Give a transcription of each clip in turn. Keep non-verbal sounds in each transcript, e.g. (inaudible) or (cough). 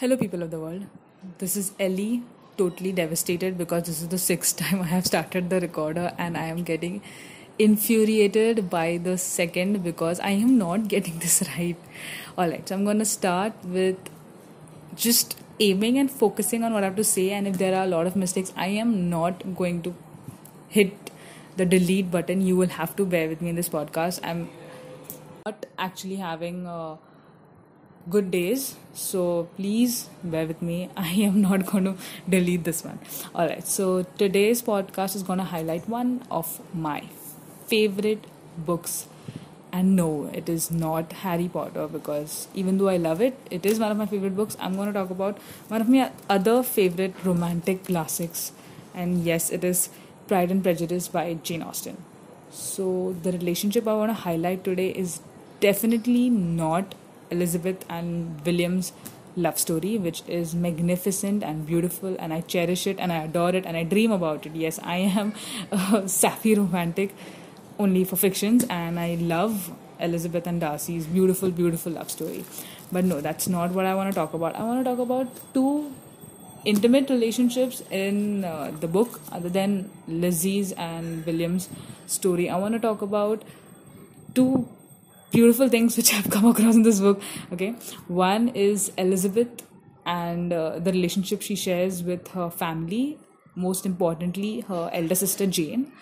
Hello, people of the world. This is Ellie, totally devastated because this is the sixth (laughs) time I have started the recorder and I am getting infuriated by the second because I am not (laughs) getting this right. Alright, so I'm to start with just aiming and focusing on what I have to say. And if there are a lot of mistakes, I am not going to hit the delete button. You will have to bear with me in this podcast. I'm not actually having. Uh, good days. So please bear with me. (laughs) I am not going to delete this one. All right. So today's podcast is going to highlight one of my favorite books. And no it is not harry potter because even though i love it it is one of my favorite books. I'm going to talk about one of my other favorite romantic classics. And yes it is pride and prejudice by jane austen. So the relationship i want to highlight today is definitely not Elizabeth and William's love story, which is magnificent and beautiful, and I cherish it and I adore it and I dream about it. Yes, I am a (laughs) sappy romantic only for fictions, and I love Elizabeth and Darcy's beautiful, beautiful love story. But no, that's not what I want to talk about. I want to talk about two intimate relationships in uh, the book other than Lizzy's and William's story. I want to talk about two beautiful things which I've come across in this book. Okay, one is Elizabeth and uh, the relationship she shares with her family, most importantly, her elder sister Jane,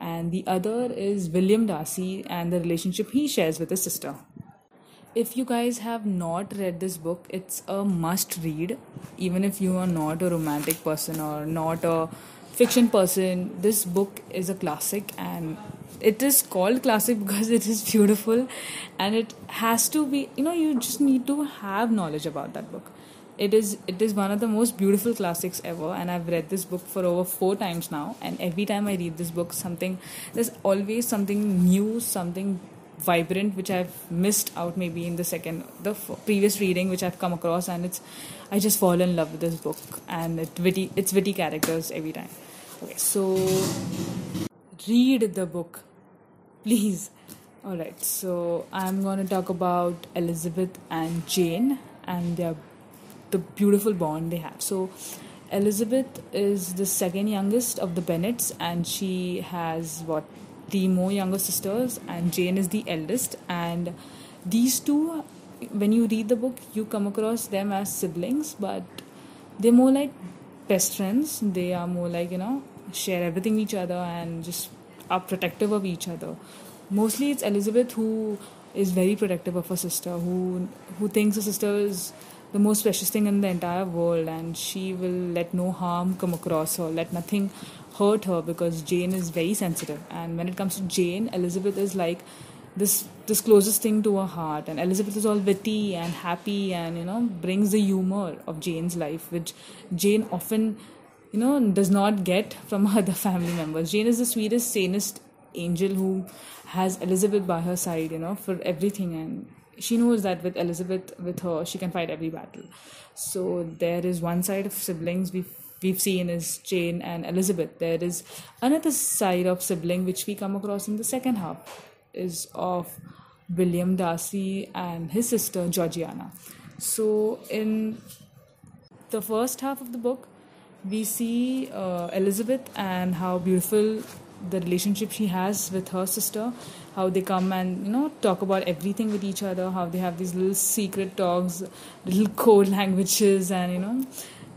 and the other is William Darcy and the relationship he shares with his sister. If you guys have not read this book, it's a must read, even if you are not a romantic person or not a fiction person. This book is a classic and it is called classic (laughs) because it is beautiful and it has to be you know you just need to have knowledge about that book it is it is one of the most beautiful classics ever and i've read this book for over four times now and every time i read this book something there's always something new something vibrant which i've missed out maybe in the second the previous reading which i've come across and it's i just fall in love with this book and it witty it's witty characters every time so read the book please. Alright, so I'm going to talk about Elizabeth and Jane and their the beautiful bond they have. So Elizabeth is the second youngest of the Bennets and she has what three more younger sisters and Jane is the eldest and these two when you read the book you come across them as siblings but they're more like best friends they are more like you know share everything with each other and just are protective of each other. Mostly it's Elizabeth who is very protective of her sister, who who thinks her sister is the most precious thing in the entire world, and she will let no harm come across her, let nothing hurt her because Jane is very sensitive. And when it comes to Jane, Elizabeth is like this this closest thing to her heart and elizabeth is all witty and happy and you know brings the humor of jane's life which jane often you know does not get from (laughs) other family members. Jane is the sweetest sanest angel who has elizabeth by her side you know for everything. And she knows that with elizabeth with her she can fight every battle. So there is one side of siblings we've we've seen is jane and elizabeth. There is another side of sibling which we come across in the second half is of william darcy and his sister georgiana. So in the first half of the book we see uh, Elizabeth and how beautiful the relationship she has with her sister how they come and you know talk about everything with each other how they have these little secret talks little (laughs) code languages and you know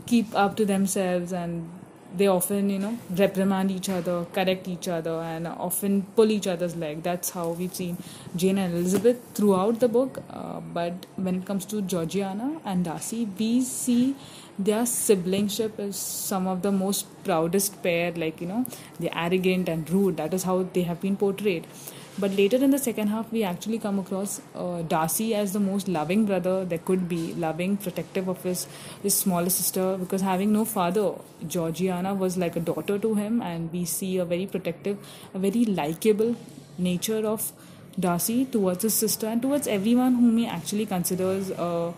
keep up to themselves and they often you know reprimand each other correct each other and often pull each other's leg. That's how we've seen jane and elizabeth throughout the book. Uh, but when it comes to georgiana and darcy we see their siblingship is some of the most proudest pair like you know they're arrogant and rude. That is how they have been portrayed but later in the second half we actually come across uh, darcy as the most loving brother there could be loving protective of his his smaller sister. Because having no father georgiana was like a daughter to him. And we see a very protective a very likable nature of darcy towards his sister and towards everyone whom he actually considers uh,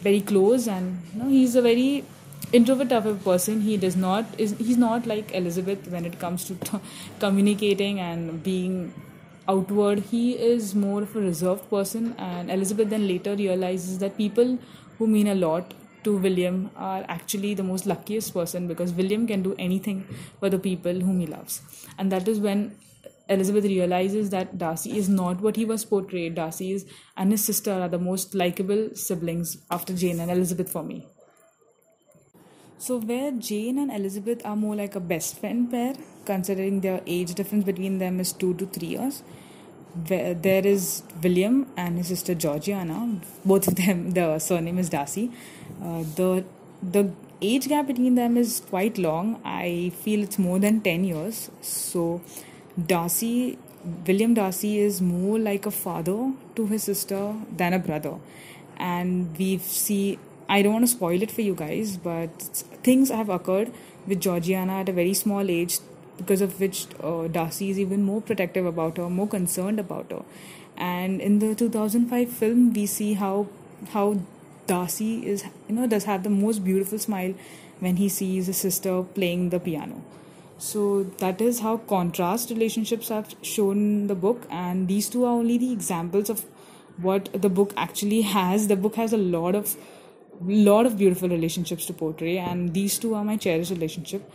very close. And you know, he's a very introvert type of person. He does not is he's not like elizabeth when it comes to t- (laughs) communicating and being outward he is more of a reserved person and elizabeth then later realizes that people who mean a lot to William are actually the most luckiest person because William can do anything for the people whom he loves. And that is when Elizabeth realizes that Darcy is not what he was portrayed. Darcy is and his sister are the most likable siblings after Jane and Elizabeth for me. So, where Jane and Elizabeth are more like a best friend pair, considering their age difference between them is two to three years, where there is William and his sister Georgiana. Both of them, the surname is Darcy. Uh, the the age gap between them is quite long. I feel it's more than ten years. So Darcy, William Darcy, is more like a father to his sister than a brother, and we see. I don't want to spoil it for you guys, but things have occurred with Georgiana at a very small age because of which uh, Darcy is even more protective about her, more concerned about her. And in the 2005 film, we see how how Darcy is, you know, does have the most beautiful smile when he sees his sister playing the piano. So that is how contrast relationships have shown in the book, and these two are only the examples of what the book actually (laughs) has. The book has a lot of lot of beautiful relationships to portray, and these two are my cherished relationship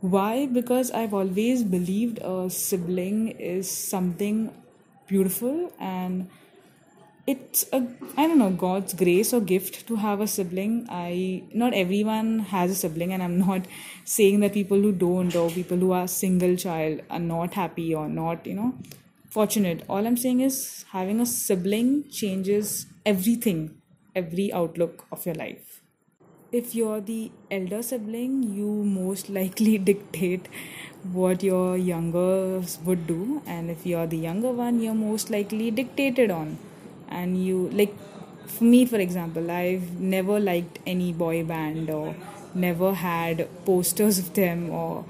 why? Because I've always believed a sibling is something beautiful and it's a I don't know God's grace or gift to have a sibling. I not everyone has a sibling, and I'm (laughs) not saying that people who don't or people who are single child are not happy or not you know fortunate. All I'm saying is having a sibling changes everything, every outlook of your life if you're the elder sibling, you most (laughs) likely dictate what your younger would do, and if you're the younger one, you're most likely dictated on. And you, like, for me, for example, I've never liked any boy band or never had posters of them or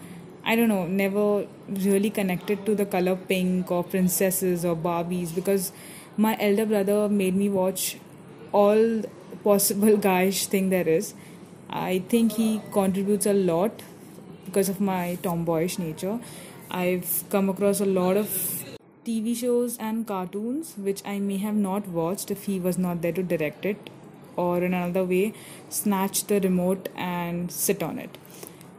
I don't know, never really connected to the color pink or princesses or Barbies because my elder brother made me watch all possible guyish thing there is I think he contributes a lot because of my tomboyish nature. I've come across a lot of TV shows and cartoons which I may have not watched if he was not there to direct it, or in another way, snatch the remote and sit on it.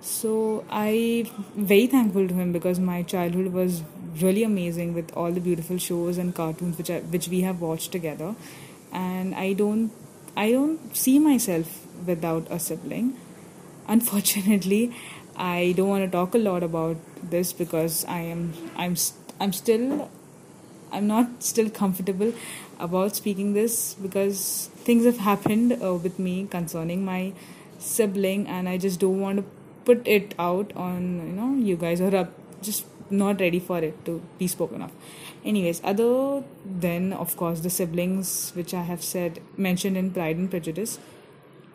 So I'm very thankful to him because my childhood was really amazing with all the beautiful shows and cartoons which I, which we have watched together, and I don't I don't see myself without a sibling. Unfortunately, I don't want to talk a lot about this because I am I'm I'm still I'm not still comfortable about speaking this because things have happened uh, with me concerning my sibling and I just don't want to put it out on you know you guys are up just not ready for it to be spoken of anyways other than of course the siblings which i have said mentioned in pride and prejudice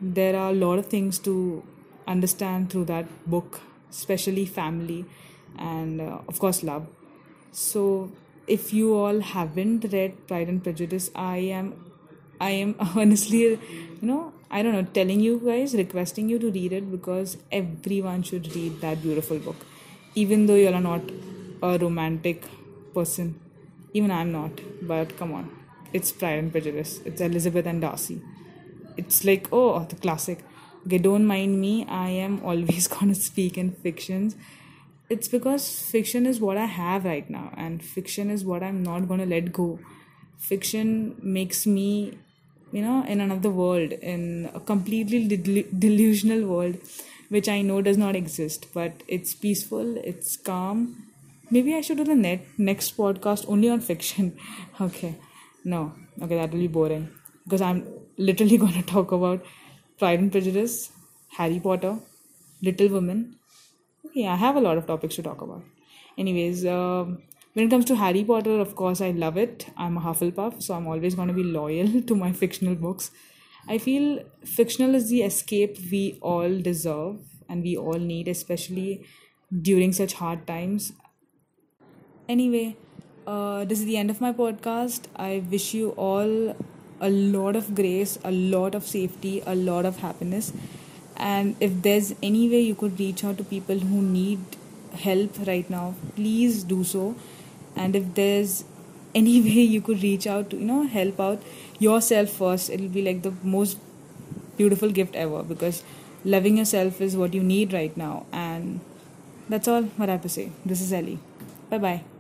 there are a lot of things to understand through that book, especially family and, uh, of course, love. So, if you all haven't read Pride and Prejudice, I am, I am (laughs) honestly, you know, I don't know, telling you guys, requesting you to read it because everyone should read that beautiful book. Even though you're not a romantic person, even I'm not, but come on, it's Pride and Prejudice. It's Elizabeth and Darcy. It's like oh the classic. Okay don't mind me. I am (laughs) always gonna speak in fictions. It's because fiction is what i have right now and fiction is what i'm not gonna let go. Fiction makes me you know in another world in a completely del- delusional world which i know does not exist but it's peaceful it's calm maybe i should do the net next podcast only on fiction (laughs) okay no okay that will be boring because i'm literally (laughs) to talk about Pride and Prejudice, Harry Potter, Little Women. Okay, I have a lot of topics to talk about. Anyways, uh, when it comes to Harry Potter, of course, I love it. I'm a Hufflepuff, so I'm always going to be loyal (laughs) to my fictional books. I feel fictional is the escape we all deserve and we all need, especially during such hard times. Anyway, uh, this is the end of my podcast. I wish you all a lot of grace, a lot of safety, a lot of happiness. And if there's any way you could reach out to people who need help right now, please do so. And if there's (laughs) any way you could reach out to, you know, help out yourself first, it'll be like the most beautiful gift ever because loving yourself is what you need right now. And that's all what i have to say. This is ellie. Bye bye